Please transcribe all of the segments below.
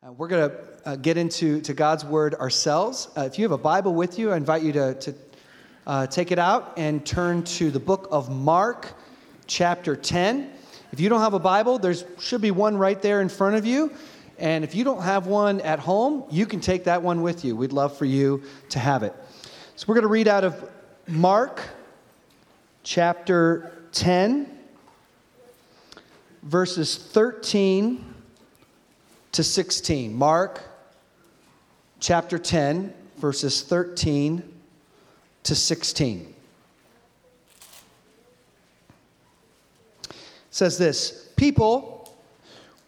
Uh, we're going to uh, get into to God's Word ourselves. Uh, if you have a Bible with you, I invite you to, to uh, take it out and turn to the book of Mark, chapter 10. If you don't have a Bible, there should be one right there in front of you. And if you don't have one at home, you can take that one with you. We'd love for you to have it. So we're going to read out of Mark, chapter 10, verses 13 to 16. Mark chapter 10, verses 13 to 16. It says this People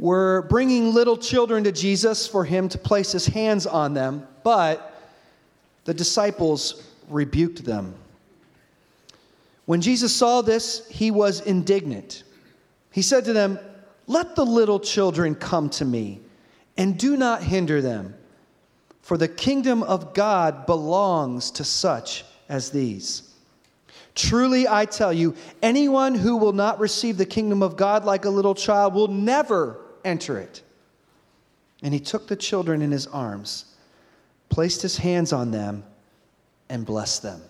were bringing little children to Jesus for him to place his hands on them, but the disciples rebuked them. When Jesus saw this, he was indignant. He said to them, Let the little children come to me and do not hinder them, for the kingdom of God belongs to such as these. Truly, I tell you, anyone who will not receive the kingdom of God like a little child will never enter it. And he took the children in his arms, placed his hands on them, and blessed them.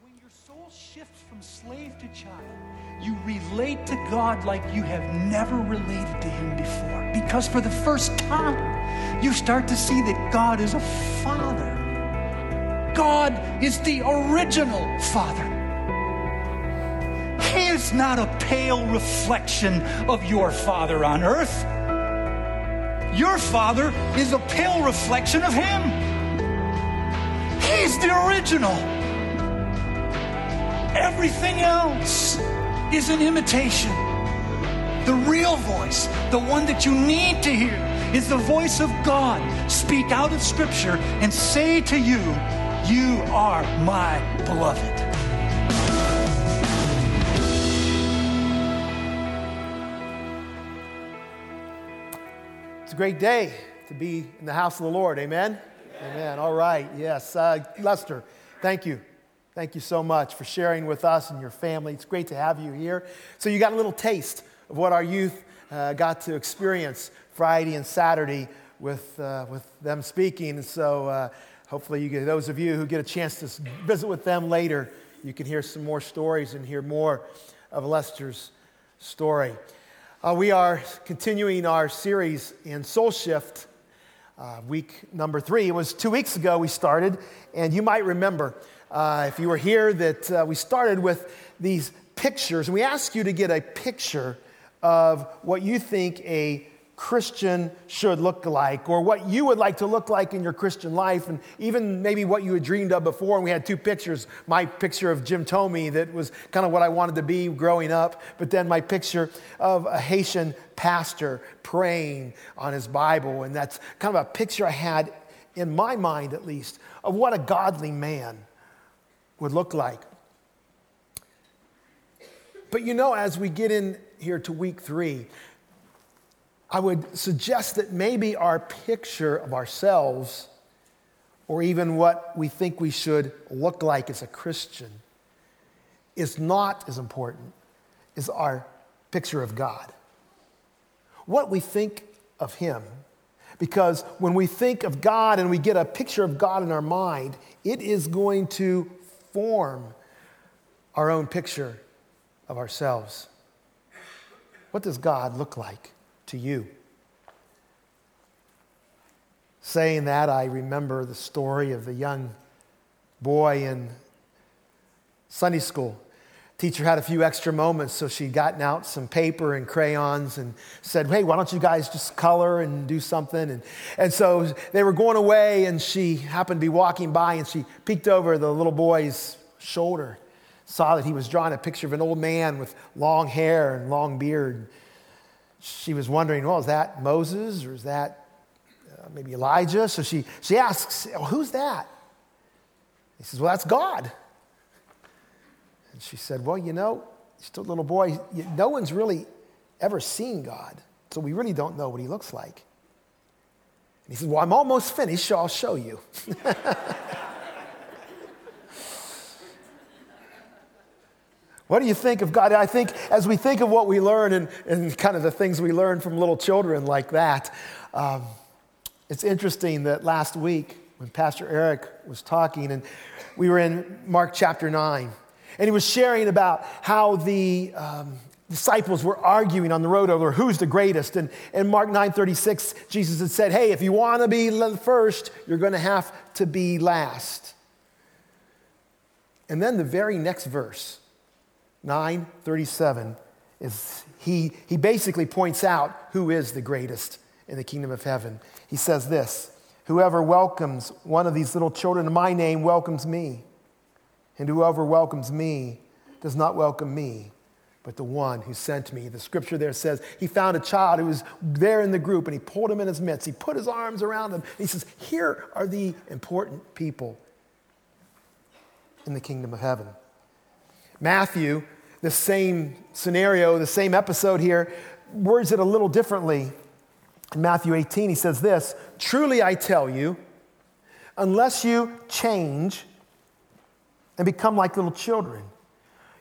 When your soul shifts from slave to child, you relate to God like you have never related to Him before. Because for the first time, you start to see that God is a father. God is the original father. He is not a pale reflection of your father on earth. Your father is a pale reflection of Him. He's the original. Everything else is an imitation. The real voice, the one that you need to hear, is the voice of God. Speak out of Scripture and say to you, You are my beloved. It's a great day to be in the house of the Lord. Amen? Amen. Amen. All right. Yes. Uh, Lester, thank you. Thank you so much for sharing with us and your family. It's great to have you here. So, you got a little taste of what our youth uh, got to experience Friday and Saturday with, uh, with them speaking. And so, uh, hopefully, you get, those of you who get a chance to visit with them later, you can hear some more stories and hear more of Lester's story. Uh, we are continuing our series in Soul Shift. Uh, week number three. It was two weeks ago we started, and you might remember uh, if you were here, that we started with these pictures. And we asked you to get a picture of what you think a Christian should look like, or what you would like to look like in your Christian life, and even maybe what you had dreamed of before. And we had two pictures my picture of Jim Thome, that was kind of what I wanted to be growing up, but then my picture of a Haitian pastor praying on his Bible. And that's kind of a picture I had in my mind, at least, of what a godly man would look like. But you know, as we get in here to week three, I would suggest that maybe our picture of ourselves, or even what we think we should look like as a Christian, is not as important as our picture of God. What we think of Him. Because when we think of God and we get a picture of God in our mind, it is going to form our own picture of ourselves. What does God look like to you? Saying that, I remember the story of the young boy in Sunday school. Teacher had a few extra moments, so she'd gotten out some paper and crayons and said, Hey, why don't you guys just color and do something? And, and so they were going away, and she happened to be walking by, and she peeked over the little boy's shoulder, saw that he was drawing a picture of an old man with long hair and long beard. She was wondering, Well, is that Moses or is that uh, maybe Elijah? So she, she asks, Who's that? He says, Well, that's God. And she said, Well, you know, just a little boy, no one's really ever seen God, so we really don't know what he looks like. And he says, Well, I'm almost finished, so I'll show you. What do you think of God? I think as we think of what we learn and, and kind of the things we learn from little children like that, Um, it's interesting that last week when Pastor Eric was talking, and we were in Mark chapter 9, and he was sharing about how the um, disciples were arguing on the road over who's the greatest. And in Mark 9:36, Jesus had said, Hey, if you want to be first, you're going to have to be last. And then the very next verse, 937, is he, he basically points out who is the greatest in the kingdom of heaven. He says this Whoever welcomes one of these little children in my name welcomes me. And whoever welcomes me does not welcome me, but the one who sent me. The scripture there says he found a child who was there in the group and he pulled him in his midst. He put his arms around him. he says, Here are the important people in the kingdom of heaven. Matthew, the same scenario, the same episode here, words it a little differently. In Matthew 18, he says this Truly I tell you, unless you change and become like little children,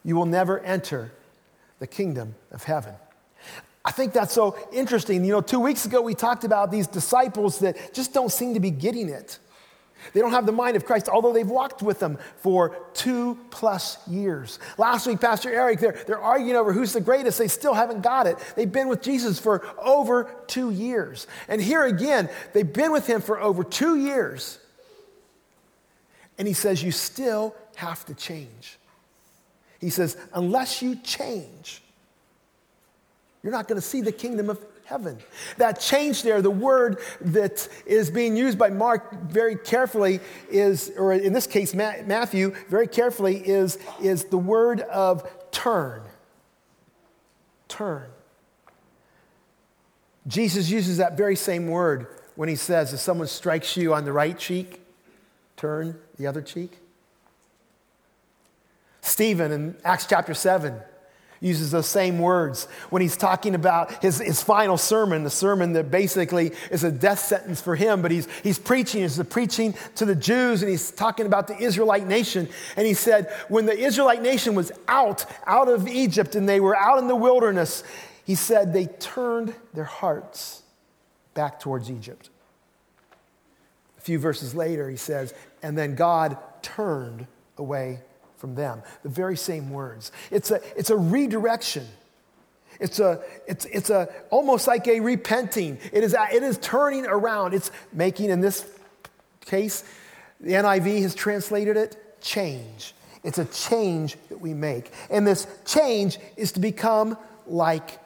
you will never enter the kingdom of heaven. I think that's so interesting. You know, two weeks ago we talked about these disciples that just don't seem to be getting it. They don't have the mind of Christ, although they've walked with them for two plus years. Last week, Pastor Eric, they're, they're arguing over who's the greatest. They still haven't got it. They've been with Jesus for over two years. And here again, they've been with him for over two years. And he says, You still have to change. He says, Unless you change, you're not going to see the kingdom of heaven. That change there, the word that is being used by Mark very carefully is, or in this case, Matthew, very carefully, is, is the word of turn. Turn. Jesus uses that very same word when he says, if someone strikes you on the right cheek, turn the other cheek. Stephen in Acts chapter 7 uses those same words when he's talking about his, his final sermon, the sermon that basically is a death sentence for him, but he's, he's preaching, he's preaching to the Jews, and he's talking about the Israelite nation. And he said, when the Israelite nation was out, out of Egypt, and they were out in the wilderness, he said they turned their hearts back towards Egypt. A few verses later, he says, and then God turned away from them. The very same words. It's a, it's a redirection. It's a, it's, it's a almost like a repenting. It is, it is turning around. It's making, in this case, the NIV has translated it change. It's a change that we make. And this change is to become like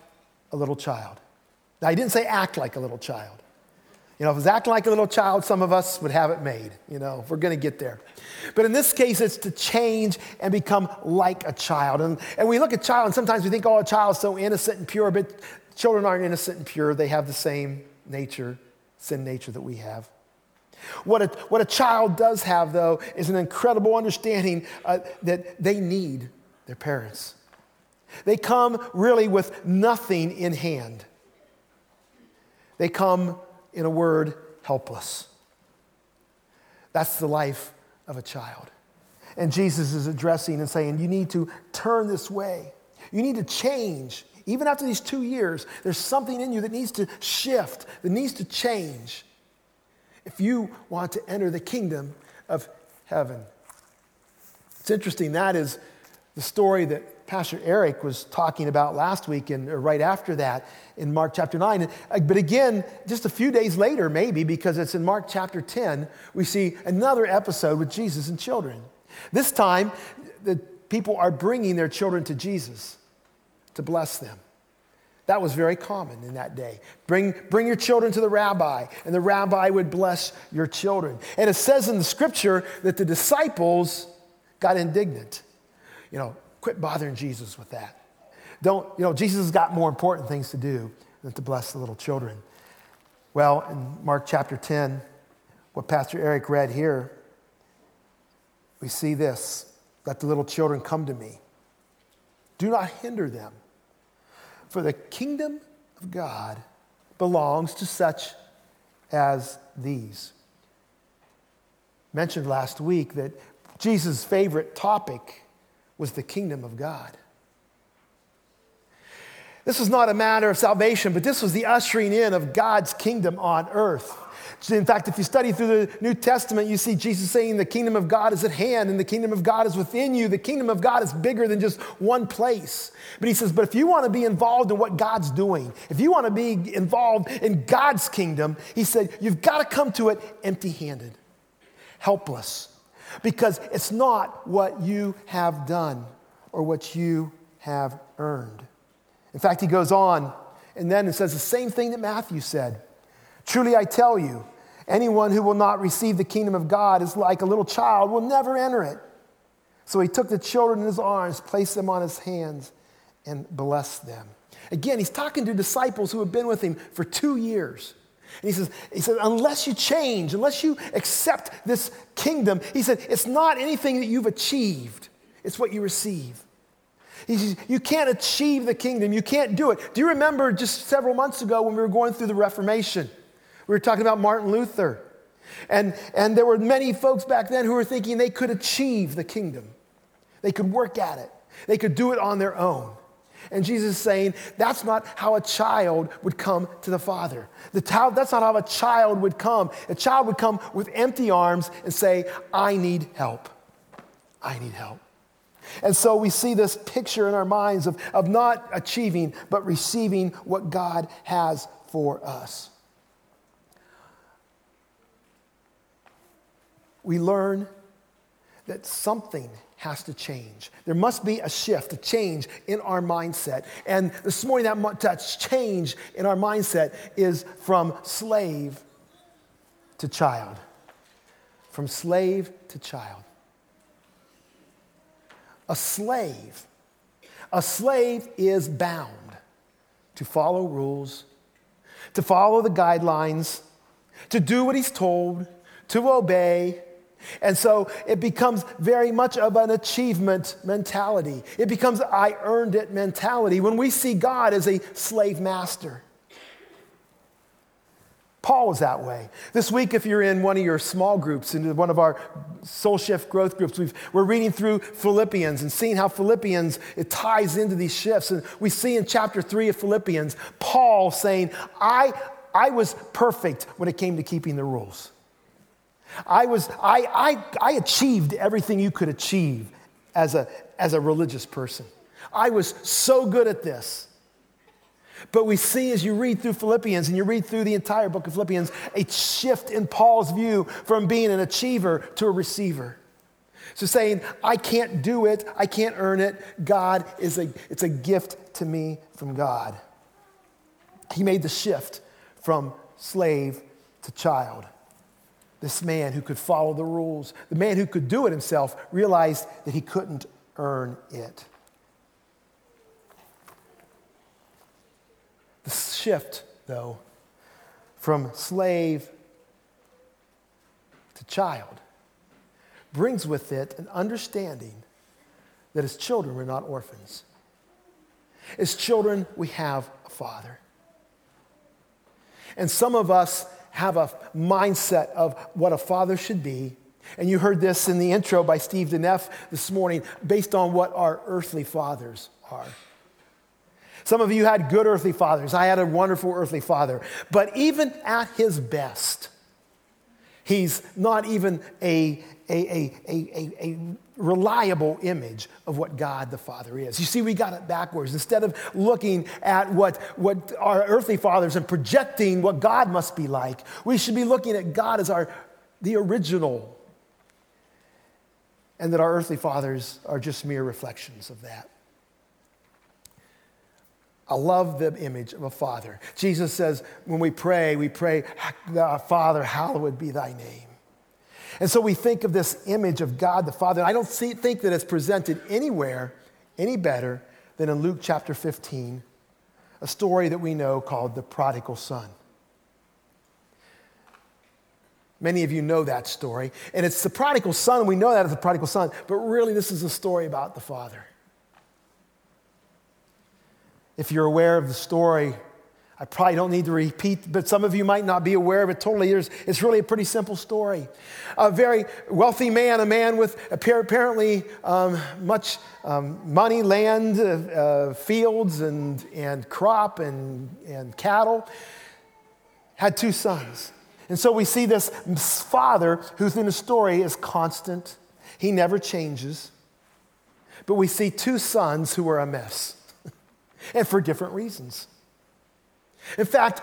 a little child. Now, I didn't say act like a little child. You know, if it was acting like a little child, some of us would have it made, you know, we're going to get there. But in this case, it's to change and become like a child. And, and we look at child, and sometimes we think, oh, a child's so innocent and pure, but children aren't innocent and pure. They have the same nature, sin nature that we have. What a, what a child does have, though, is an incredible understanding uh, that they need their parents. They come really with nothing in hand. They come in a word, helpless. That's the life of a child. And Jesus is addressing and saying, You need to turn this way. You need to change. Even after these two years, there's something in you that needs to shift, that needs to change if you want to enter the kingdom of heaven. It's interesting, that is the story that Pastor Eric was talking about last week and right after that in Mark chapter 9. Uh, but again, just a few days later, maybe, because it's in Mark chapter 10, we see another episode with Jesus and children. This time, the people are bringing their children to Jesus to bless them. That was very common in that day. Bring, bring your children to the rabbi, and the rabbi would bless your children. And it says in the scripture that the disciples got indignant. You know, Quit bothering Jesus with that. Don't, you know, Jesus has got more important things to do than to bless the little children. Well, in Mark chapter 10, what Pastor Eric read here, we see this let the little children come to me. Do not hinder them, for the kingdom of God belongs to such as these. Mentioned last week that Jesus' favorite topic was the kingdom of God. This was not a matter of salvation, but this was the ushering in of God's kingdom on earth. In fact, if you study through the New Testament, you see Jesus saying the kingdom of God is at hand and the kingdom of God is within you. The kingdom of God is bigger than just one place. But he says, but if you want to be involved in what God's doing, if you want to be involved in God's kingdom, he said, you've got to come to it empty handed, helpless, because it's not what you have done or what you have earned. In fact, he goes on and then it says the same thing that Matthew said. Truly, I tell you, anyone who will not receive the kingdom of God is like a little child, will never enter it. So he took the children in his arms, placed them on his hands, and blessed them. Again, he's talking to disciples who have been with him for two years. And he says, he says, unless you change, unless you accept this kingdom, he said, it's not anything that you've achieved, it's what you receive. He says, You can't achieve the kingdom. You can't do it. Do you remember just several months ago when we were going through the Reformation? We were talking about Martin Luther. And, and there were many folks back then who were thinking they could achieve the kingdom, they could work at it, they could do it on their own. And Jesus is saying that's not how a child would come to the Father. The child, that's not how a child would come. A child would come with empty arms and say, I need help. I need help. And so we see this picture in our minds of, of not achieving, but receiving what God has for us. We learn that something has to change. There must be a shift, a change in our mindset. And this morning, that, that change in our mindset is from slave to child. From slave to child a slave. A slave is bound to follow rules, to follow the guidelines, to do what he's told, to obey. And so it becomes very much of an achievement mentality. It becomes I earned it mentality when we see God as a slave master. Paul was that way. This week, if you're in one of your small groups, in one of our Soul Shift growth groups, we are reading through Philippians and seeing how Philippians it ties into these shifts. And we see in chapter three of Philippians, Paul saying, I, I was perfect when it came to keeping the rules. I, was, I, I, I achieved everything you could achieve as a, as a religious person. I was so good at this. But we see as you read through Philippians and you read through the entire book of Philippians, a shift in Paul's view from being an achiever to a receiver. So saying, I can't do it, I can't earn it. God is a, it's a gift to me from God. He made the shift from slave to child. This man who could follow the rules, the man who could do it himself, realized that he couldn't earn it. The shift, though, from slave to child brings with it an understanding that as children, we're not orphans. As children, we have a father. And some of us have a mindset of what a father should be. And you heard this in the intro by Steve DeNeff this morning, based on what our earthly fathers are. Some of you had good earthly fathers. I had a wonderful earthly father. But even at his best, he's not even a, a, a, a, a, reliable image of what God the Father is. You see, we got it backwards. Instead of looking at what, what our earthly fathers and projecting what God must be like, we should be looking at God as our, the original, and that our earthly fathers are just mere reflections of that. I love the image of a father. Jesus says, when we pray, we pray, ah, Father, hallowed be thy name. And so we think of this image of God the Father. I don't see, think that it's presented anywhere any better than in Luke chapter 15, a story that we know called the prodigal son. Many of you know that story. And it's the prodigal son, we know that as the prodigal son, but really this is a story about the father. If you're aware of the story, I probably don't need to repeat, but some of you might not be aware of it totally. it's really a pretty simple story. A very wealthy man, a man with apparently um, much um, money, land, uh, uh, fields, and, and crop and, and cattle, had two sons. And so we see this father who's in the story is constant, he never changes. But we see two sons who are a mess, and for different reasons. In fact,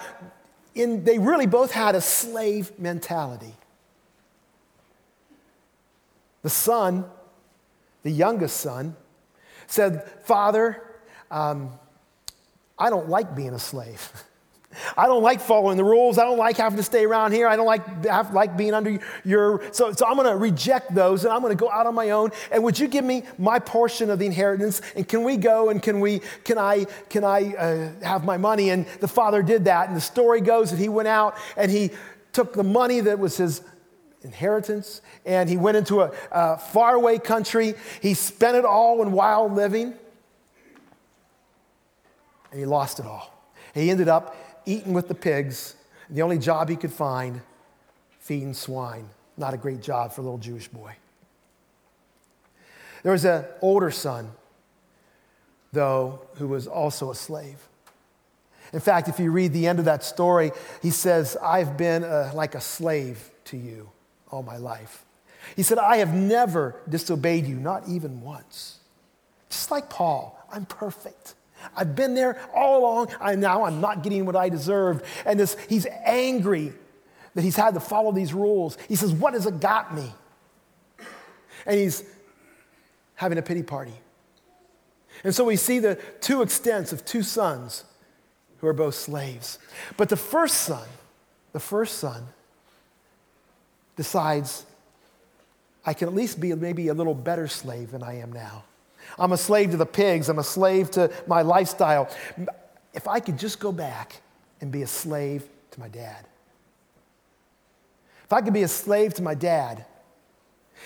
in, they really both had a slave mentality. The son, the youngest son, said, Father, um, I don't like being a slave. I don't like following the rules. I don't like having to stay around here. I don't like, have, like being under your. So, so I'm going to reject those and I'm going to go out on my own. And would you give me my portion of the inheritance? And can we go and can, we, can I, can I uh, have my money? And the father did that. And the story goes that he went out and he took the money that was his inheritance and he went into a, a faraway country. He spent it all in wild living and he lost it all. He ended up eating with the pigs. The only job he could find, feeding swine. Not a great job for a little Jewish boy. There was an older son, though, who was also a slave. In fact, if you read the end of that story, he says, I've been a, like a slave to you all my life. He said, I have never disobeyed you, not even once. Just like Paul, I'm perfect. I've been there all along. I now I'm not getting what I deserved. And this, he's angry that he's had to follow these rules. He says, What has it got me? And he's having a pity party. And so we see the two extents of two sons who are both slaves. But the first son, the first son, decides, I can at least be maybe a little better slave than I am now. I'm a slave to the pigs. I'm a slave to my lifestyle. If I could just go back and be a slave to my dad. If I could be a slave to my dad.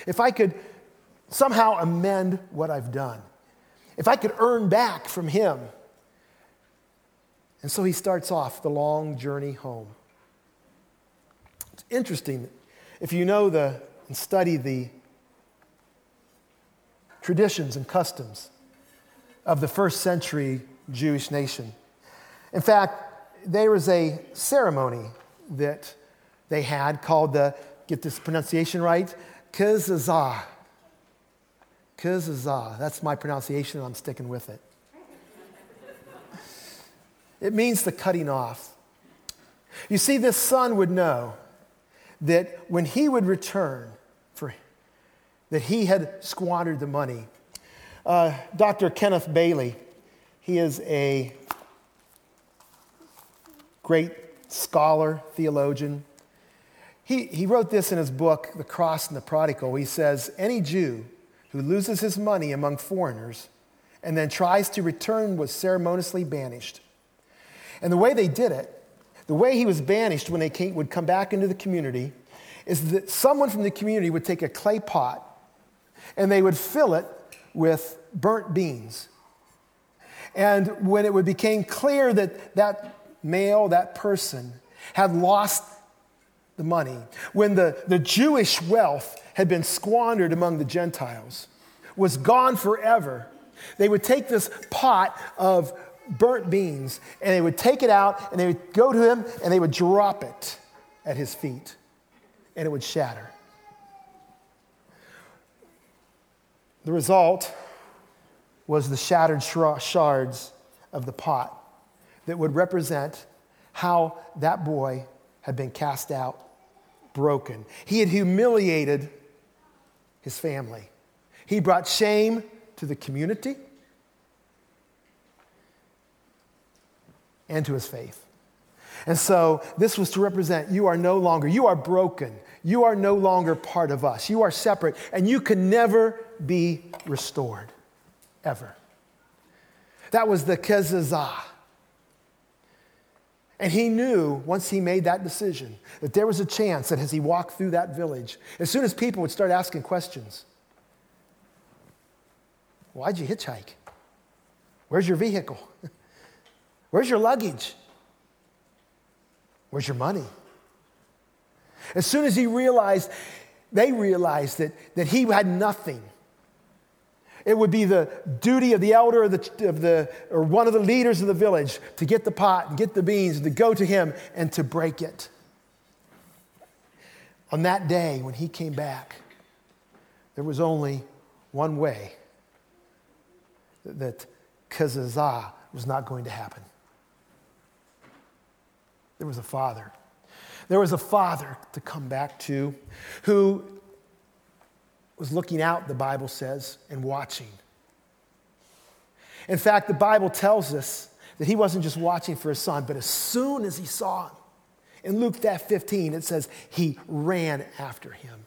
If I could somehow amend what I've done. If I could earn back from him. And so he starts off the long journey home. It's interesting. If you know the and study the traditions and customs of the first century Jewish nation. In fact, there was a ceremony that they had called the, get this pronunciation right, Kizazah. Kizazah. That's my pronunciation, I'm sticking with it. It means the cutting off. You see, this son would know that when he would return, that he had squandered the money. Uh, Dr. Kenneth Bailey, he is a great scholar, theologian. He, he wrote this in his book, The Cross and the Prodigal. He says, Any Jew who loses his money among foreigners and then tries to return was ceremoniously banished. And the way they did it, the way he was banished when they came, would come back into the community, is that someone from the community would take a clay pot and they would fill it with burnt beans. And when it became clear that that male, that person, had lost the money, when the, the Jewish wealth had been squandered among the Gentiles, was gone forever, they would take this pot of burnt beans and they would take it out and they would go to him and they would drop it at his feet and it would shatter. The result was the shattered shards of the pot that would represent how that boy had been cast out, broken. He had humiliated his family. He brought shame to the community and to his faith. And so this was to represent you are no longer, you are broken. You are no longer part of us. You are separate, and you can never be restored, ever. That was the kezazah. And he knew once he made that decision that there was a chance that as he walked through that village, as soon as people would start asking questions, Why'd you hitchhike? Where's your vehicle? Where's your luggage? Where's your money? As soon as he realized, they realized that, that he had nothing. It would be the duty of the elder of the, of the, or one of the leaders of the village to get the pot and get the beans and to go to him and to break it. On that day, when he came back, there was only one way that kazazah was not going to happen. There was a father. There was a father to come back to who was looking out, the Bible says, and watching. In fact, the Bible tells us that he wasn't just watching for his son, but as soon as he saw him, in Luke that 15, it says he ran after him.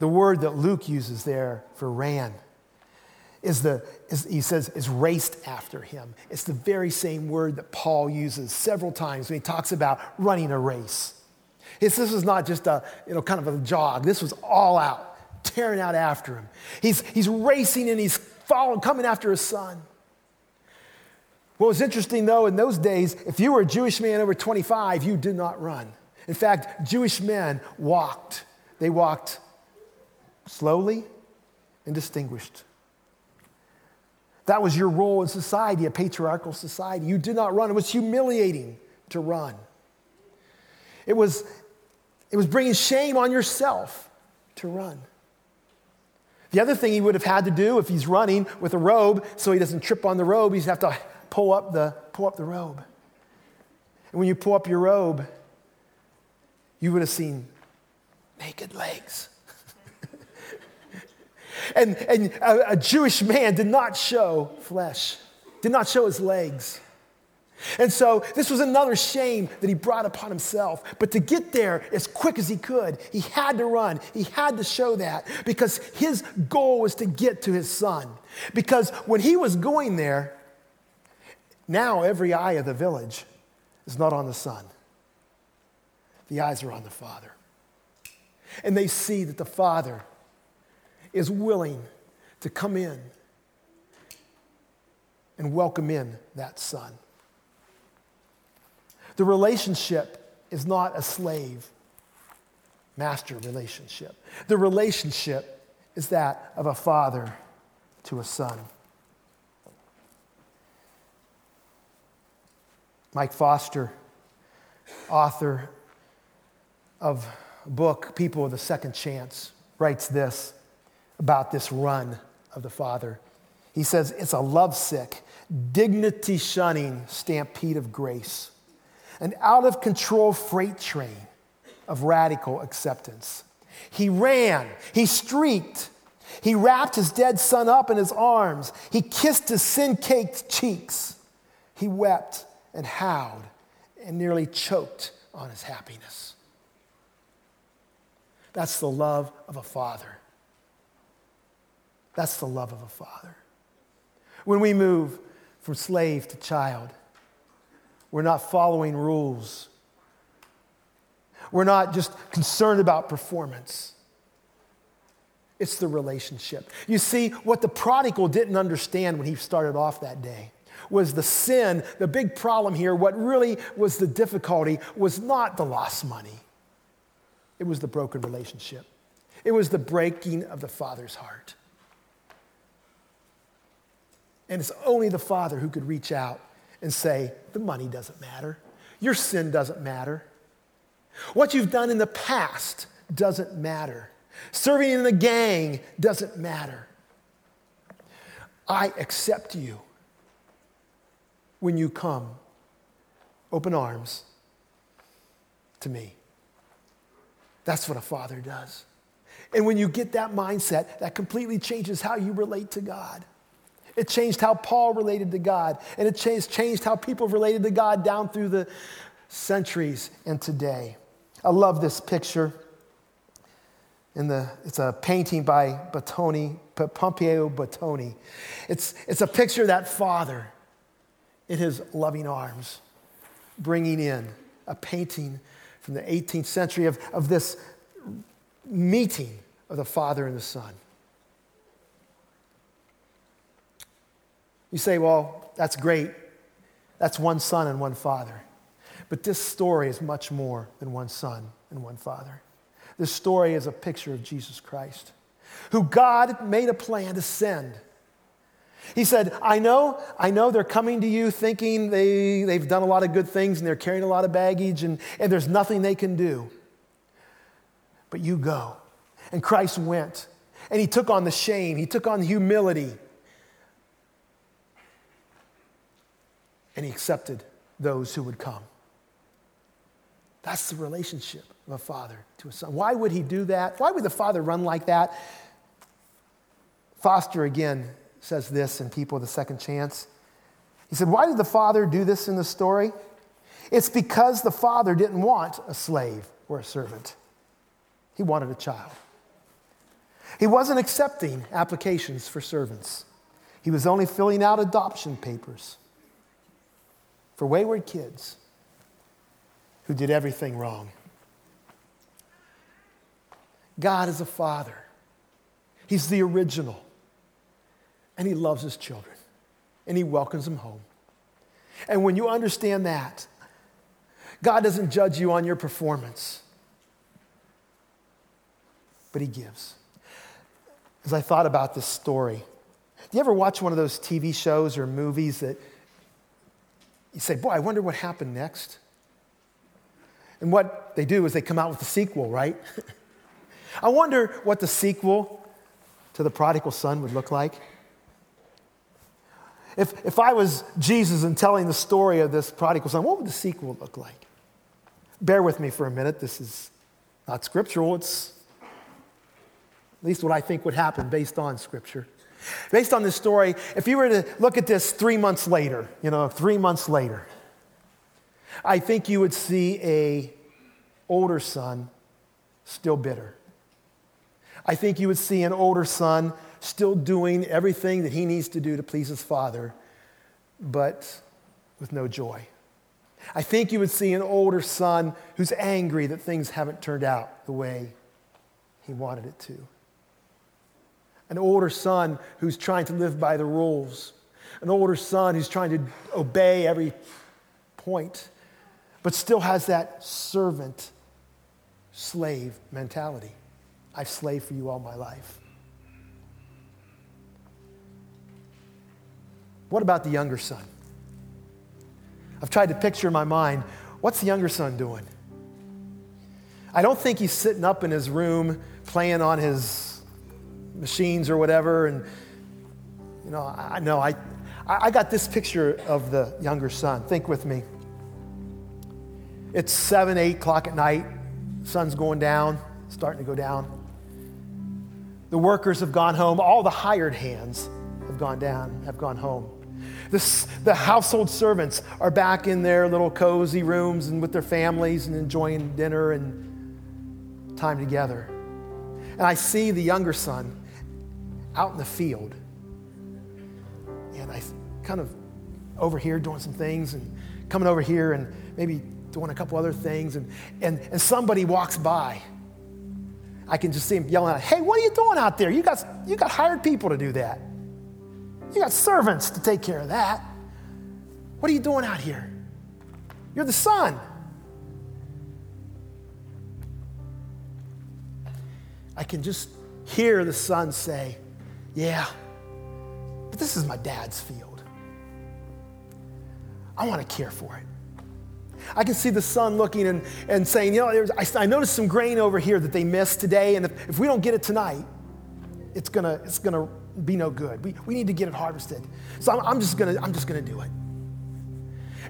The word that Luke uses there for ran is the, is, he says, is raced after him. It's the very same word that Paul uses several times when he talks about running a race. It's, this was not just a, you know, kind of a jog. This was all out, tearing out after him. He's, he's racing and he's following, coming after his son. What was interesting though, in those days, if you were a Jewish man over 25, you did not run. In fact, Jewish men walked. They walked slowly and distinguished. That was your role in society, a patriarchal society. You did not run. It was humiliating to run. It was, it was bringing shame on yourself to run. The other thing he would have had to do if he's running with a robe so he doesn't trip on the robe, he'd have to pull up the, pull up the robe. And when you pull up your robe, you would have seen naked legs. And, and a, a Jewish man did not show flesh, did not show his legs. And so this was another shame that he brought upon himself. But to get there as quick as he could, he had to run. He had to show that because his goal was to get to his son. Because when he was going there, now every eye of the village is not on the son, the eyes are on the father. And they see that the father is willing to come in and welcome in that son. The relationship is not a slave master relationship. The relationship is that of a father to a son. Mike Foster, author of a book, People of the Second Chance, writes this about this run of the Father. He says it's a lovesick, dignity shunning stampede of grace, an out of control freight train of radical acceptance. He ran, he streaked, he wrapped his dead son up in his arms, he kissed his sin caked cheeks, he wept and howled and nearly choked on his happiness. That's the love of a father. That's the love of a father. When we move from slave to child, we're not following rules. We're not just concerned about performance. It's the relationship. You see, what the prodigal didn't understand when he started off that day was the sin, the big problem here, what really was the difficulty was not the lost money, it was the broken relationship. It was the breaking of the father's heart. And it's only the Father who could reach out and say, The money doesn't matter. Your sin doesn't matter. What you've done in the past doesn't matter. Serving in the gang doesn't matter. I accept you when you come open arms to me. That's what a father does. And when you get that mindset, that completely changes how you relate to God. It changed how Paul related to God, and it changed, changed how people related to God down through the centuries and today. I love this picture. In the, it's a painting by Bottoni, Pompeo Batoni. It's, it's a picture of that father in his loving arms, bringing in a painting from the 18th century of, of this meeting of the father and the son. You say, well, that's great. That's one son and one father. But this story is much more than one son and one father. This story is a picture of Jesus Christ, who God made a plan to send. He said, I know, I know they're coming to you thinking they, they've done a lot of good things and they're carrying a lot of baggage and, and there's nothing they can do. But you go. And Christ went. And he took on the shame, he took on humility. And he accepted those who would come. That's the relationship of a father to a son. Why would he do that? Why would the father run like that? Foster again says this in People of the Second Chance. He said, Why did the father do this in the story? It's because the father didn't want a slave or a servant, he wanted a child. He wasn't accepting applications for servants, he was only filling out adoption papers for wayward kids who did everything wrong. God is a father, He's the original, and He loves His children, and He welcomes them home. And when you understand that, God doesn't judge you on your performance, but He gives. As I thought about this story, do you ever watch one of those TV shows or movies that you say, Boy, I wonder what happened next? And what they do is they come out with a sequel, right? I wonder what the sequel to the prodigal son would look like. If, if I was Jesus and telling the story of this prodigal son, what would the sequel look like? Bear with me for a minute. This is not scriptural, it's at least what I think would happen based on scripture. Based on this story, if you were to look at this three months later, you know, three months later, I think you would see a older son still bitter. I think you would see an older son still doing everything that he needs to do to please his father, but with no joy. I think you would see an older son who's angry that things haven't turned out the way he wanted it to. An older son who's trying to live by the rules. An older son who's trying to obey every point but still has that servant slave mentality. I've slaved for you all my life. What about the younger son? I've tried to picture in my mind what's the younger son doing? I don't think he's sitting up in his room playing on his machines or whatever. And, you know, I know I, I got this picture of the younger son. Think with me. It's seven, eight o'clock at night. Sun's going down, starting to go down. The workers have gone home. All the hired hands have gone down, have gone home. The, the household servants are back in their little cozy rooms and with their families and enjoying dinner and time together. And I see the younger son out in the field. And I kind of over here doing some things and coming over here and maybe doing a couple other things, and, and, and somebody walks by. I can just see him yelling out, Hey, what are you doing out there? You got, you got hired people to do that. You got servants to take care of that. What are you doing out here? You're the son. I can just hear the son say, Yeah, but this is my dad's field. I want to care for it. I can see the son looking and, and saying, you know, I, I noticed some grain over here that they missed today, and if, if we don't get it tonight, it's gonna, it's gonna be no good. We, we need to get it harvested. So I'm, I'm just gonna, I'm just gonna do it.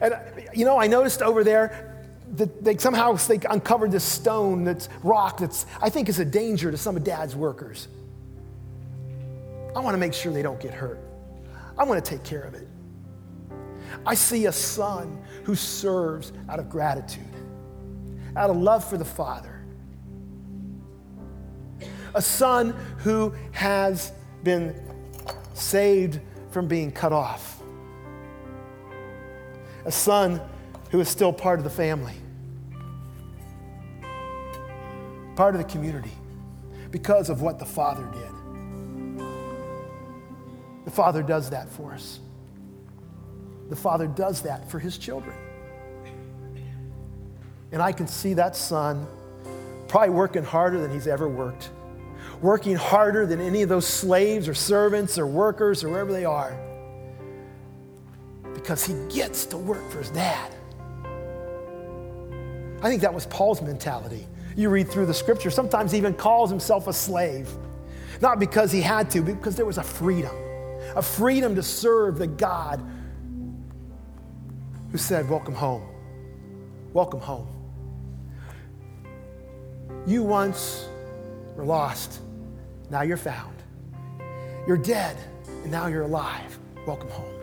And you know, I noticed over there that they somehow they uncovered this stone that's rock that's I think is a danger to some of dad's workers. I want to make sure they don't get hurt. I want to take care of it. I see a son who serves out of gratitude, out of love for the Father. A son who has been saved from being cut off. A son who is still part of the family, part of the community, because of what the Father did. The Father does that for us. the Father does that for his children. And I can see that son probably working harder than he's ever worked, working harder than any of those slaves or servants or workers or wherever they are, because he gets to work for his dad. I think that was Paul's mentality. You read through the scripture, sometimes he even calls himself a slave. Not because he had to, but because there was a freedom, a freedom to serve the God who said, Welcome home. Welcome home. You once were lost, now you're found. You're dead, and now you're alive. Welcome home.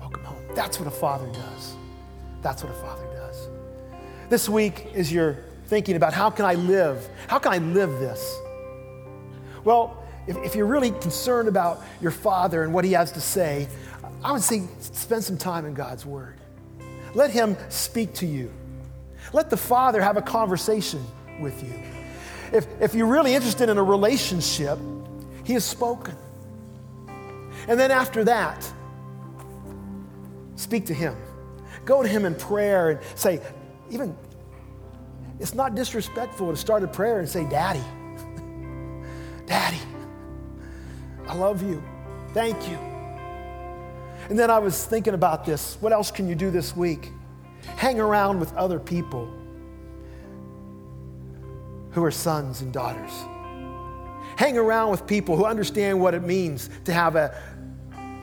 Welcome home. That's what a father does. That's what a father does. This week, as you're thinking about how can I live, how can I live this? Well, if, if you're really concerned about your father and what he has to say, I would say spend some time in God's Word. Let Him speak to you. Let the Father have a conversation with you. If, if you're really interested in a relationship, He has spoken. And then after that, speak to Him. Go to Him in prayer and say, even, it's not disrespectful to start a prayer and say, Daddy, Daddy, I love you. Thank you. And then I was thinking about this. What else can you do this week? Hang around with other people who are sons and daughters. Hang around with people who understand what it means to have a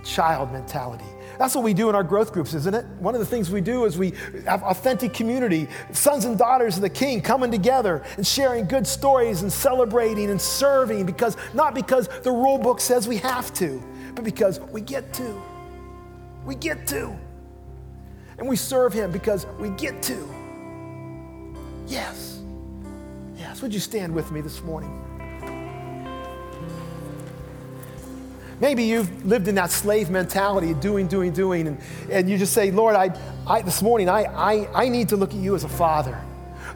child mentality. That's what we do in our growth groups, isn't it? One of the things we do is we have authentic community, sons and daughters of the King coming together and sharing good stories and celebrating and serving because not because the rule book says we have to, but because we get to. We get to. And we serve Him because we get to. Yes. Yes. Would you stand with me this morning? Maybe you've lived in that slave mentality, doing, doing, doing, and, and you just say, Lord, I, I, this morning I, I, I need to look at you as a father,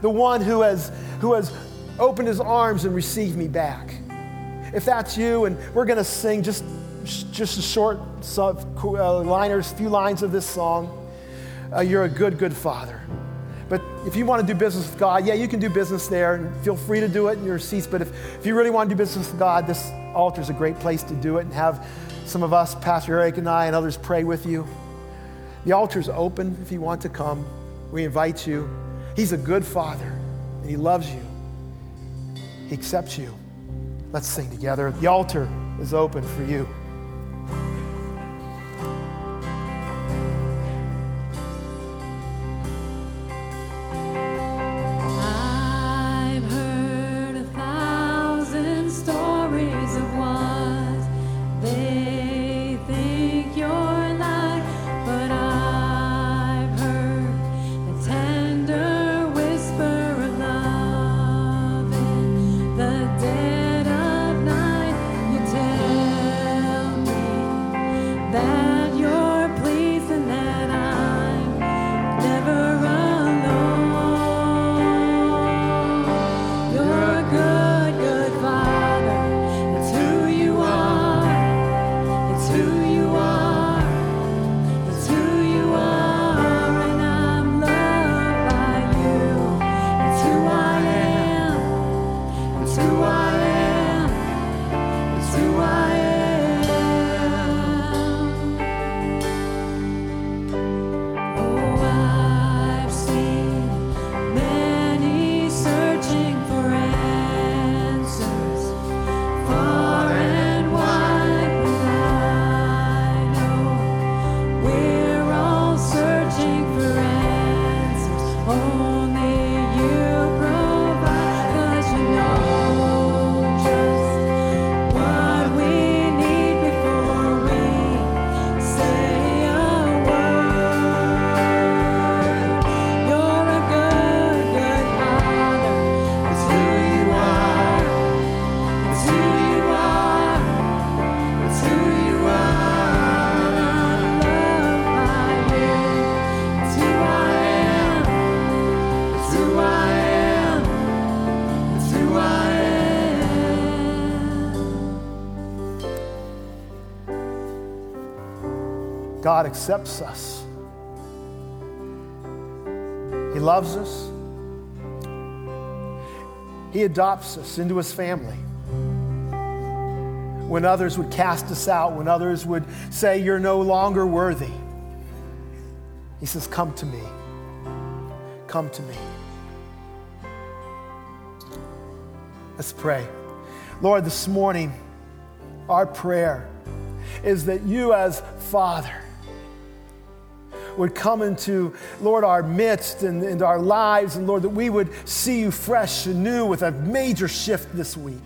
the one who has, who has opened his arms and received me back. If that's you, and we're going to sing just just a short uh, liners, few lines of this song. Uh, you're a good, good father. But if you want to do business with God, yeah, you can do business there and feel free to do it in your seats. But if, if you really want to do business with God, this altar is a great place to do it and have some of us, Pastor Eric and I, and others pray with you. The altar is open if you want to come. We invite you. He's a good father and he loves you, he accepts you. Let's sing together. The altar is open for you. God accepts us. He loves us. He adopts us into his family. When others would cast us out, when others would say, You're no longer worthy, he says, Come to me. Come to me. Let's pray. Lord, this morning, our prayer is that you, as Father, would come into, Lord, our midst and into our lives, and Lord, that we would see you fresh and new with a major shift this week.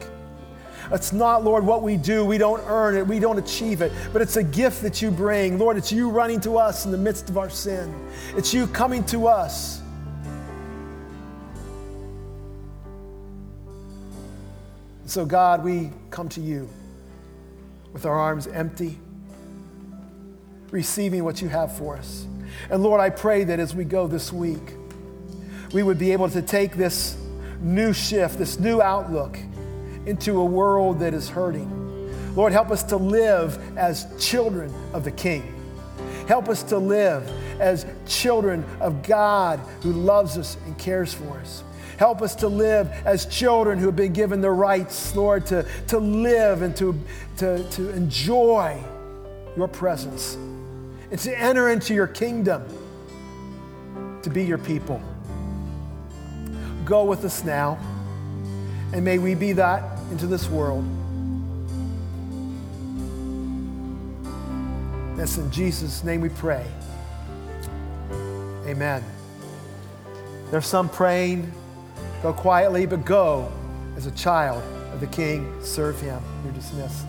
It's not, Lord, what we do. We don't earn it. We don't achieve it. But it's a gift that you bring. Lord, it's you running to us in the midst of our sin. It's you coming to us. So, God, we come to you with our arms empty, receiving what you have for us. And Lord, I pray that as we go this week, we would be able to take this new shift, this new outlook into a world that is hurting. Lord, help us to live as children of the King. Help us to live as children of God who loves us and cares for us. Help us to live as children who have been given the rights, Lord, to, to live and to, to, to enjoy your presence and to enter into your kingdom, to be your people. Go with us now, and may we be that into this world. That's in Jesus' name we pray. Amen. There's some praying, go quietly, but go as a child of the King. Serve him. You're dismissed.